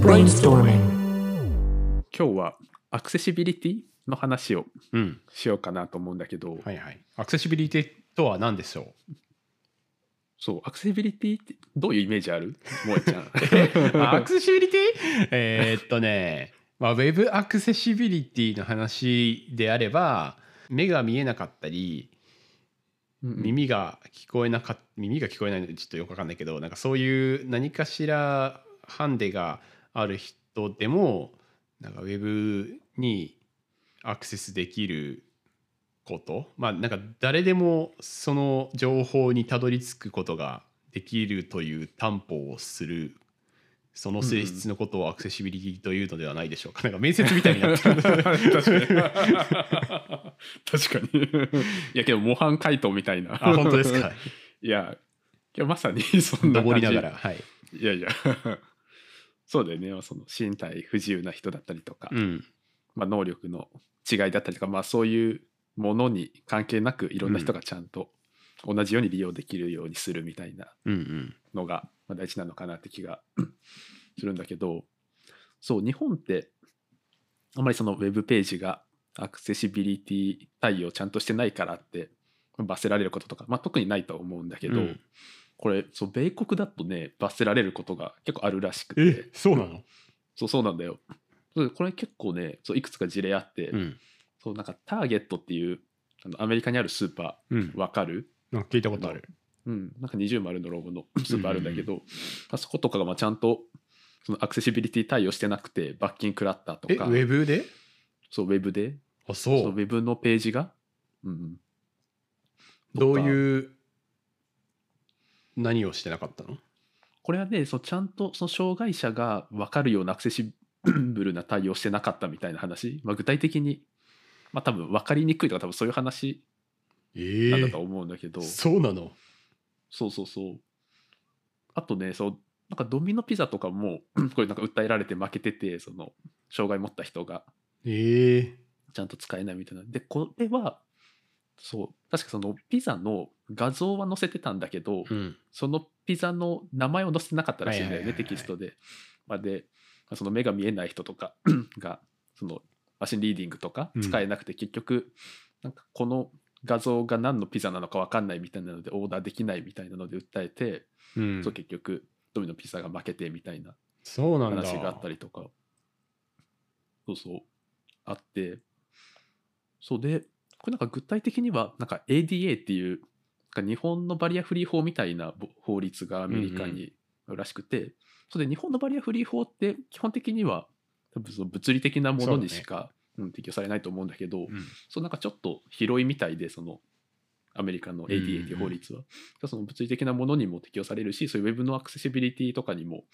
Brainstorming. 今日はアクセシビリティの話をうん。しようかなと思うんだけど、はいはい。アクセシビリティとは何でしょそうアクセシビリティってどういうイメージある？萌えちゃん うアクセシビリティ？えーっとね、まあ、ウェブアクセシビリティの話であれば、目が見えなかったり、耳が聞こえなかっ耳が聞こえないのでちょっとよくわかんないけどなんかそういう何かしらハンデがある人でもなんかウェブにアクセスできることまあなんか誰でもその情報にたどり着くことができるという担保をするその性質のことをアクセシビリティというのではないでしょうか。なんか面接みたいになってる。確かに確かにいやけど模範解答みたいなあ、本当ですか。いやいやまさにそんな感じ登りながら。はい。いやいやそうだよねその身体不自由な人だったりとか、うん。まあ、能力の違いだったりとか、まあ、そういうものに関係なくいろんな人がちゃんと同じように利用できるようにするみたいな。のがまあ大事なのかなって気が するんだけどそう日本ってあまりそのウェブページがアクセシビリティ対応ちゃんとしてないからって罰せられることとか、まあ、特にないと思うんだけど、うんこれそう米国だとね罰せられることが結構あるらしくて。え、そうなの？そうそうなんだよ。これ結構ねそういくつか事例あって、うん。そうなんかターゲットっていうあのアメリカにあるスーパうん。ー。わかる？なんか聞いたことある。うん、なんか二重丸のロゴのスーパーあるんだけど、あそことかがまあちゃんとそのアクセシビリティ対応してなくて罰金食らったとえ、ウかェブで？そうウェブで。あ、そう。ウェブのページが、うんうん、どうういう、何をしてなかったの？これはねそうちゃんとその障害者が分かるようなアクセシブルな対応してなかったみたいな話、まあ、具体的に、まあ、多分分かりにくいとか多分そういう話えなんだと思うんだけど、そうなの？そうそうそう。あとね、そう、なんかドミノピザとかも、これなんか訴えられて負けてて、その、障害持った人が。ええちゃんと使えないみたいな。で、これは、そう、確かそのピザの画像は載せてたんだけど、うん。そのピザの名前を載せてなかったらしいんだよね、はいはいはいはいテキストで。まあ、で、その目が見えない人とかが、その、マシンリーディングとかうん使えなくて、結局、なんかこの画像が何のピザなのか分かんないみたいなのでオーダーできないみたいなので訴えて、うんそう結局ドミノピザが負けてみたいな。話があったりとかそうそうあってそうでこれなんか具体的にはなんか ADA っていう日本のバリアフリー法みたいなぼ法律がアメリカにあるらしくて、それで日本のバリアフリー法って基本的には多分その物理的なものにしか、うん。適用されないと思うんだけど、うん。そうなんかちょっと広いみたいでそのアメリカの ADA っていう法律は、その物理的なものにも適用されるしそういうウェブのアクセシビリティとかにも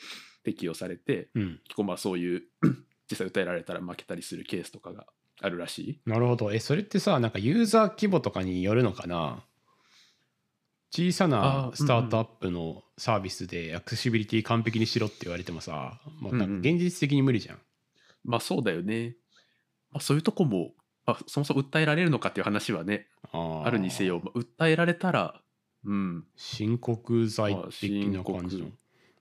適用されてうん。結構まあそういう 実際訴えられたら負けたりするケースとかがあるらしい。なるほど。え、それってさ、なんかユーザー規模とかによるのかな？小さなスタートアップのサービスでアクセシビリティ完璧にしろって言われてもさ、まあ、なんか現実的に無理じゃん。まあそうだよね、まあ、そういうとこも、まあ、そもそも訴えられるのかっていう話はねあるにせよ、まあ訴えられたらうん。申告罪的な感じの。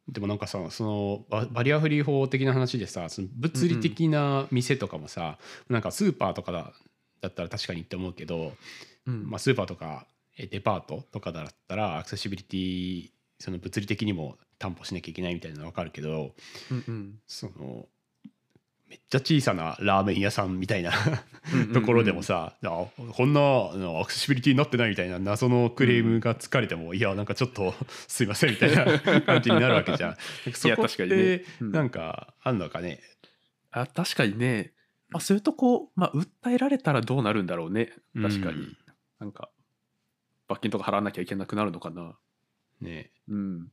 でもなんかさそのババリアフリー法的な話でさその物理的な店とかもさ、なんかスーパーとかだだったら確かにって思うけど、うん。まあ、スーパーとかえデパートとかだったらアクセシビリティその物理的にも担保しなきゃいけないみたいなの分かるけどうんうん。そのめっちゃ小さなラーメン屋さんみたいなうんうんうんところでもさ、あこんなあのアクセシビリティになってないみたいな謎のクレームがつかれても、いやなんかちょっと すいませんみたいな 感じになるわけじゃん。そこっ確かにね。てうん。なんかあんのかね？あ確かにね、まあ、そういうとこ、まあ、訴えられたらどうなるんだろうね。確かに、うん。なんか罰金とか払わなきゃいけなくなるのかな。ね。うん。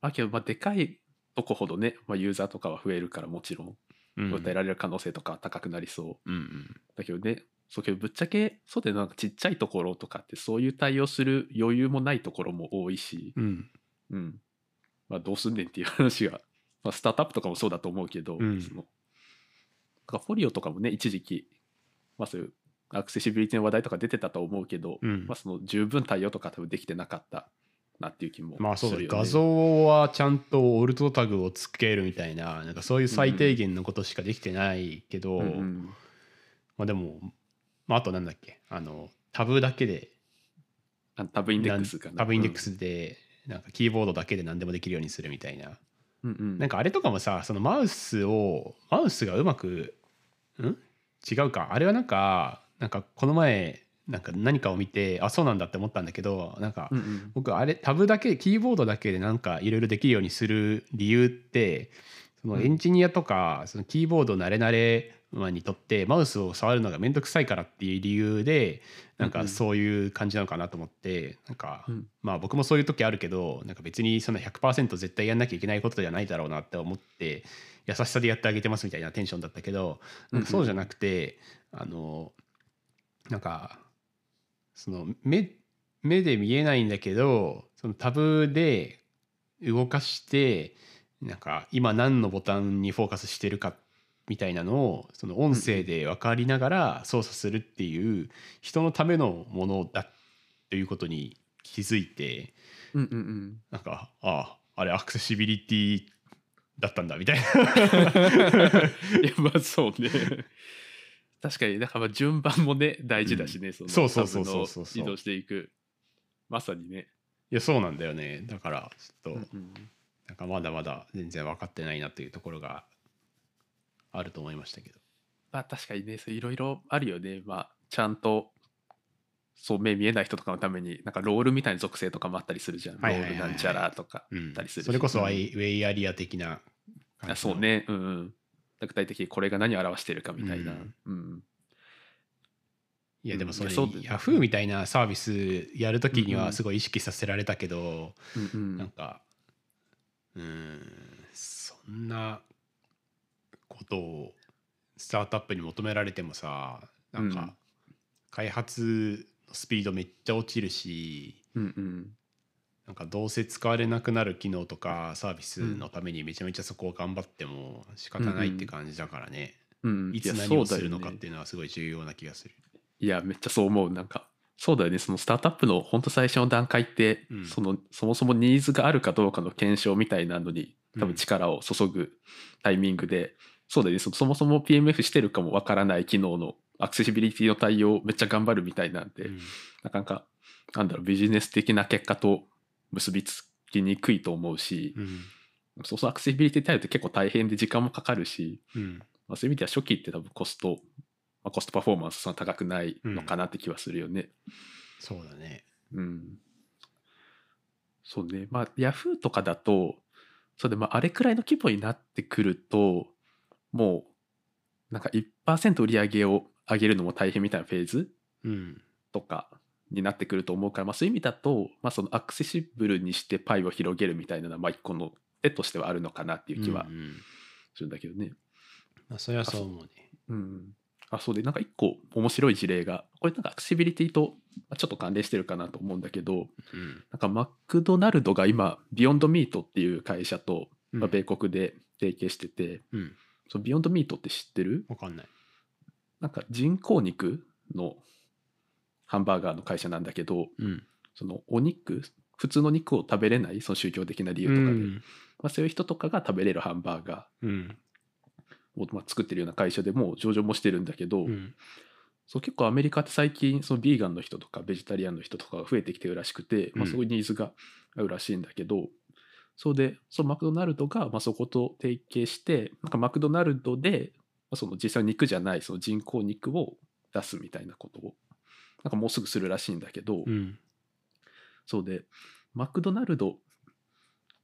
あけどまあでかいとこほどね、まあ、ユーザーとかは増えるからもちろん。うん。訴えられる可能性とか高くなりそう。うんうん。だけどねそうけどぶっちゃけそうでなんかちっちゃいところとかってそういう対応する余裕もないところも多いし、うん。うん。まあ、どうすんねんっていう話が、まあ、スタートアップとかもそうだと思うけど、うん。そのフォリオとかもね一時期、まあ、そういうアクセシビリティの話題とか出てたと思うけど、うん。まあ、その十分対応とか多分できてなかったなっていう気もまあそう。画像はちゃんとオルトタグをつけるみたいななんかそういう最低限のことしかできてないけど、うんうん。まあでも、まあ、あとなんだっけ？あのタブだけであタブインデックスかな。タブインデックスで、なんかキーボードだけで何でもできるようにするみたいな。うんうん。なんかあれとかもさそのマウスをマウスがうまくん？違うか。あれはなんかなんかこの前なんか何かを見てあそうなんだって思ったんだけどなんか僕あれタブだけキーボードだけでなんかいろいろできるようにする理由ってそのうん。エンジニアとかそのキーボード慣れ慣れにとってマウスを触るのが面倒くさいからっていう理由でなんかそういう感じなのかなと思ってなんかうん。まあ僕もそういう時あるけどなんか別にその100%絶対やんなきゃいけないことではないだろうなって思って優しさでやってあげてますみたいなテンションだったけどそうじゃなくてあのなんかその目目で見えないんだけどそのタブで動かしてなんか今何のボタンにフォーカスしてるかみたいなのをその音声で分かりながら操作するっていう人のためのものだということに気づいてうんうんうん。なんかあああれアクセシビリティだったんだみたいな。いやまあそうね確かにだからまあ順番もね大事だしね、うん。そのそうそうそうそうそう。移動していくまさにね、いやそうなんだよね。だからちょっと、うんうん。なんかまだまだ全然分かってないなというところがあると思いましたけど。まあ確かにねそういろいろあるよね。まあちゃんとそう目見えない人とかのためになんかロールみたいな属性とかもあったりするじゃん、ロールなんちゃらとか、うんたりするし。それこそうん。ウェイ,、アリア的な感じの。あそうね。うんうん具体的にこれが何を表しているかみたいな、うん。うん。いやでもそれ、うんヤフーみたいなサービスやるときにはすごい意識させられたけど、うんうん。なんかうーんそんなことをスタートアップに求められてもさなんかうん。開発のスピードめっちゃ落ちるしうんうんなんかどうせ使われなくなる機能とかサービスのためにめちゃめちゃそこを頑張っても仕方ないって感じだからね、うん。いつや何をするのかっていうのはすごい重要な気がする。いやめっちゃそう思う。なんかそうだよね。そのスタートアップの本当最初の段階って、うん。そのそもそもニーズがあるかどうかの検証みたいなのに多分力を注ぐタイミングで、そうだよね。そそもそも PMF してるかもわからない機能のアクセシビリティの対応をめっちゃ頑張るみたいなんで、うん。なかなかなんだろうビジネス的な結果と結びつきにくいと思うし、うんそうそうアクセシビリティ対応って結構大変で時間もかかるし、うんまあ、そういう意味では初期って多分コスト、まあ、コストパフォーマンスそんな高くないのかなって気はするよね。そうだね。うん。そうね。まあ、ヤフーとかだと、そうで、まあ、あれくらいの規模になってくると、もう、なんか1%売り上げを上げるのも大変みたいなフェーズうんとかになってくると思うから、まあ、そういう意味だと、まあ、そのアクセシブルにしてパイを広げるみたいなのは、まあ、一個の手としてはあるのかなっていう気はうんうんするんだけどね。まあ、それはそう思うね。うん。あ、そうで、なんか一個面白い事例が、これなんかアクセシビリティとまあちょっと関連してるかなと思うんだけど、うんなんかマクドナルドが今、ビヨンドミートっていう会社と、まあ、米国で提携してて、うん、そのビヨンドミートって知ってる？わかんない。なんか人工肉のハンバーガーの会社なんだけど、うん。そのお肉、普通の肉を食べれない、その宗教的な理由とかで、うんまあ、そういう人とかが食べれるハンバーガうん。ーをまあ作ってるような会社でもう上場もしてるんだけど、うん。そう結構アメリカって最近そのビーガンの人とかベジタリアンの人とかが増えてきてるらしくて、まあ、うんすごいニーズがあるらしいんだけど、そうでそのマクドナルドがまあそこと提携してなんかマクドナルドでまあその実際の肉じゃないその人工肉を出すみたいなことをなんかもうすぐするらしいんだけど、うん。そうでマクドナルド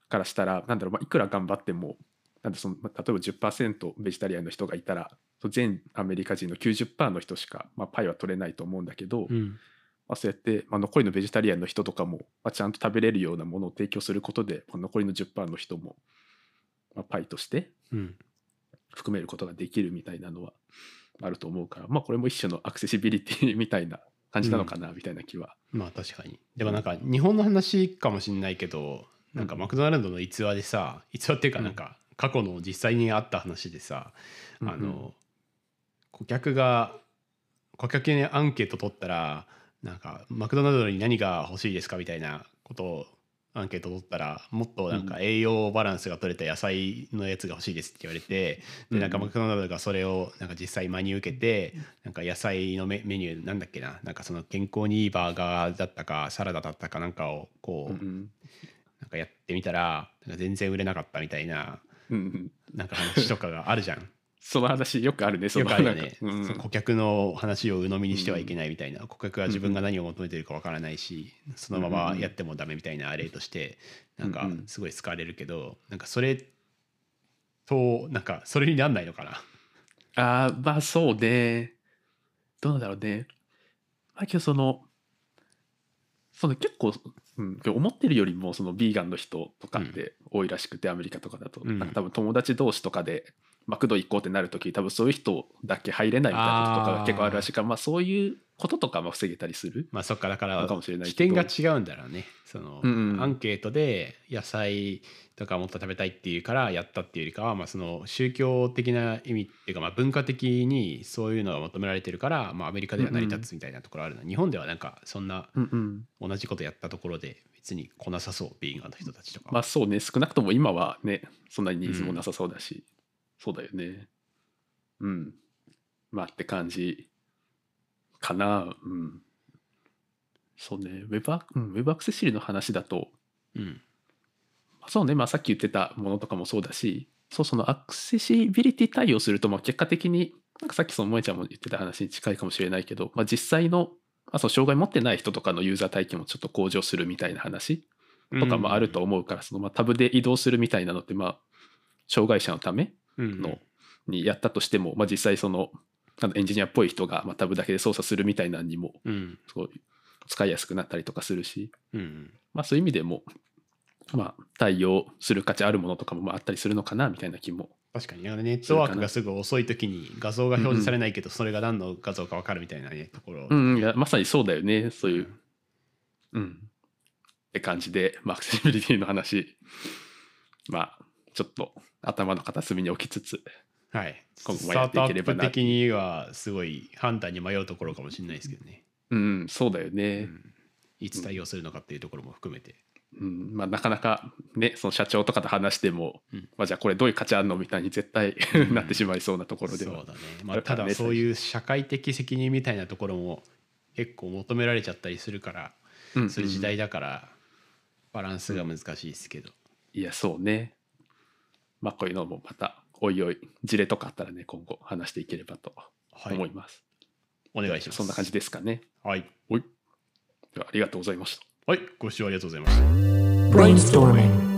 からしたらなんだろう、まあ、いくら頑張ってもなんでそのまあ例えば10%ベジタリアンの人がいたら全アメリカ人の90%の人しか、まあ、パイは取れないと思うんだけど、うん。まあ、そうやって、まあ、残りのベジタリアンの人とかも、まあ、ちゃんと食べれるようなものを提供することで、まあ、残りの10%の人も、まあ、パイとしてうん。含めることができるみたいなのはあると思うから、まあ、これも一種のアクセシビリティみたいな感じなのかなみたいな気は。まあ確かに。でもなんか日本の話かもしれないけど、なんかマクドナルドの逸話でさ、逸話っていうかなんか過去の実際にあった話でさ、うんあの、顧客が、顧客にアンケート取ったら、なんかマクドナルドに何が欲しいですかみたいなことをアンケート取ったらもっとなんか栄養バランスが取れた野菜のやつが欲しいですって言われて、でなんかマクドナルドがそれをなんか実際真に受けてなんか野菜のメメニューなんだっけななんかその健康にいいバーガーだったかサラダだったかなんかをこう、うんなんかやってみたらなんか全然売れなかったみたいななんか話とかがあるじゃん。その話よくあるねそのよくあるよね。うん。顧客の話を鵜呑みにしてはいけないみたいな、顧客は自分が何を求めてるかわからないし、そのままやってもダメみたいな例としてなんかすごい使われるけど、なんかそれとなんかそれになんないのかな？ああまあそうね。どうなんだろうね。まあけどそのその結構、うん、思ってるよりもそのビーガンの人とかって多いらしくて、アメリカとかだと、うん。多分友達同士とかでマクド行こうってなる時多分そういう人だけ入れないみたいなこととかが結構あるらしいからまあそういうこととかも防げたりするまあそっかだからのかもしれない起けど。点が違うんだろうね。その、うんうん。アンケートで野菜とかもっと食べたいっていうからやったっていうよりかは、まあ、その宗教的な意味っていうか、まあ、文化的にそういうのが求められてるから、まあ、アメリカでは成り立つみたいなところあるの、日本ではなんかそんなうんうん。同じことやったところで別に来なさそうビーガンの人たちとか。まあそうね少なくとも今はねそんなにニーズもなさそうだし、そうだよね。うん。まあって感じかな。うん。そうね。ウェブア,、うん、ウェブアクセシビリの話だとうん。そうね。まあさっき言ってたものとかもそうだしそうそのアクセシビリティ対応するとまあ結果的になんかさっきその萌ちゃんも言ってた話に近いかもしれないけど、まあ、実際のあその障害持ってない人とかのユーザー体験もちょっと向上するみたいな話とかもあると思うから、そのまあタブで移動するみたいなのってまあ障害者のためうんのにやったとしても、まあ、実際そのあのエンジニアっぽい人がまあタブだけで操作するみたいなのにもうん。すごい使いやすくなったりとかするし、うんまあ、そういう意味でも、まあ、対応する価値あるものとかもまああったりするのかなみたいな気も。確かにネットワークがすぐ遅い時に画像が表示されないけどそれが何の画像か分かるみたいなねところ、うんうんいやまさにそうだよね。そういううん。って感じで、まあ、アクセシビリティの話。まあちょっと頭の片隅に置きつつはい、今後もやっていければなップ的にはすごい判断に迷うところかもしれないですけどね、うんそうだようね、ん。いつ対応するのかっていうところも含めて、うんまあ、なかなかねその社長とかと話しても、うん。まあ、じゃあこれどういう価値あるのみたいに絶対うん。なってしまいそうなところでは。そうだね、まあ、ただそういう社会的責任みたいなところも結構求められちゃったりするからうん。する時代だからバランスが難しいですけど、いやそうねまあこういうのもまたおいおい事例とかあったらね今後話していければとはい。思います、お願いします。そんな感じですかね。はい、おい。ではありがとうございました。はい、ご視聴ありがとうございました。Brainstorming.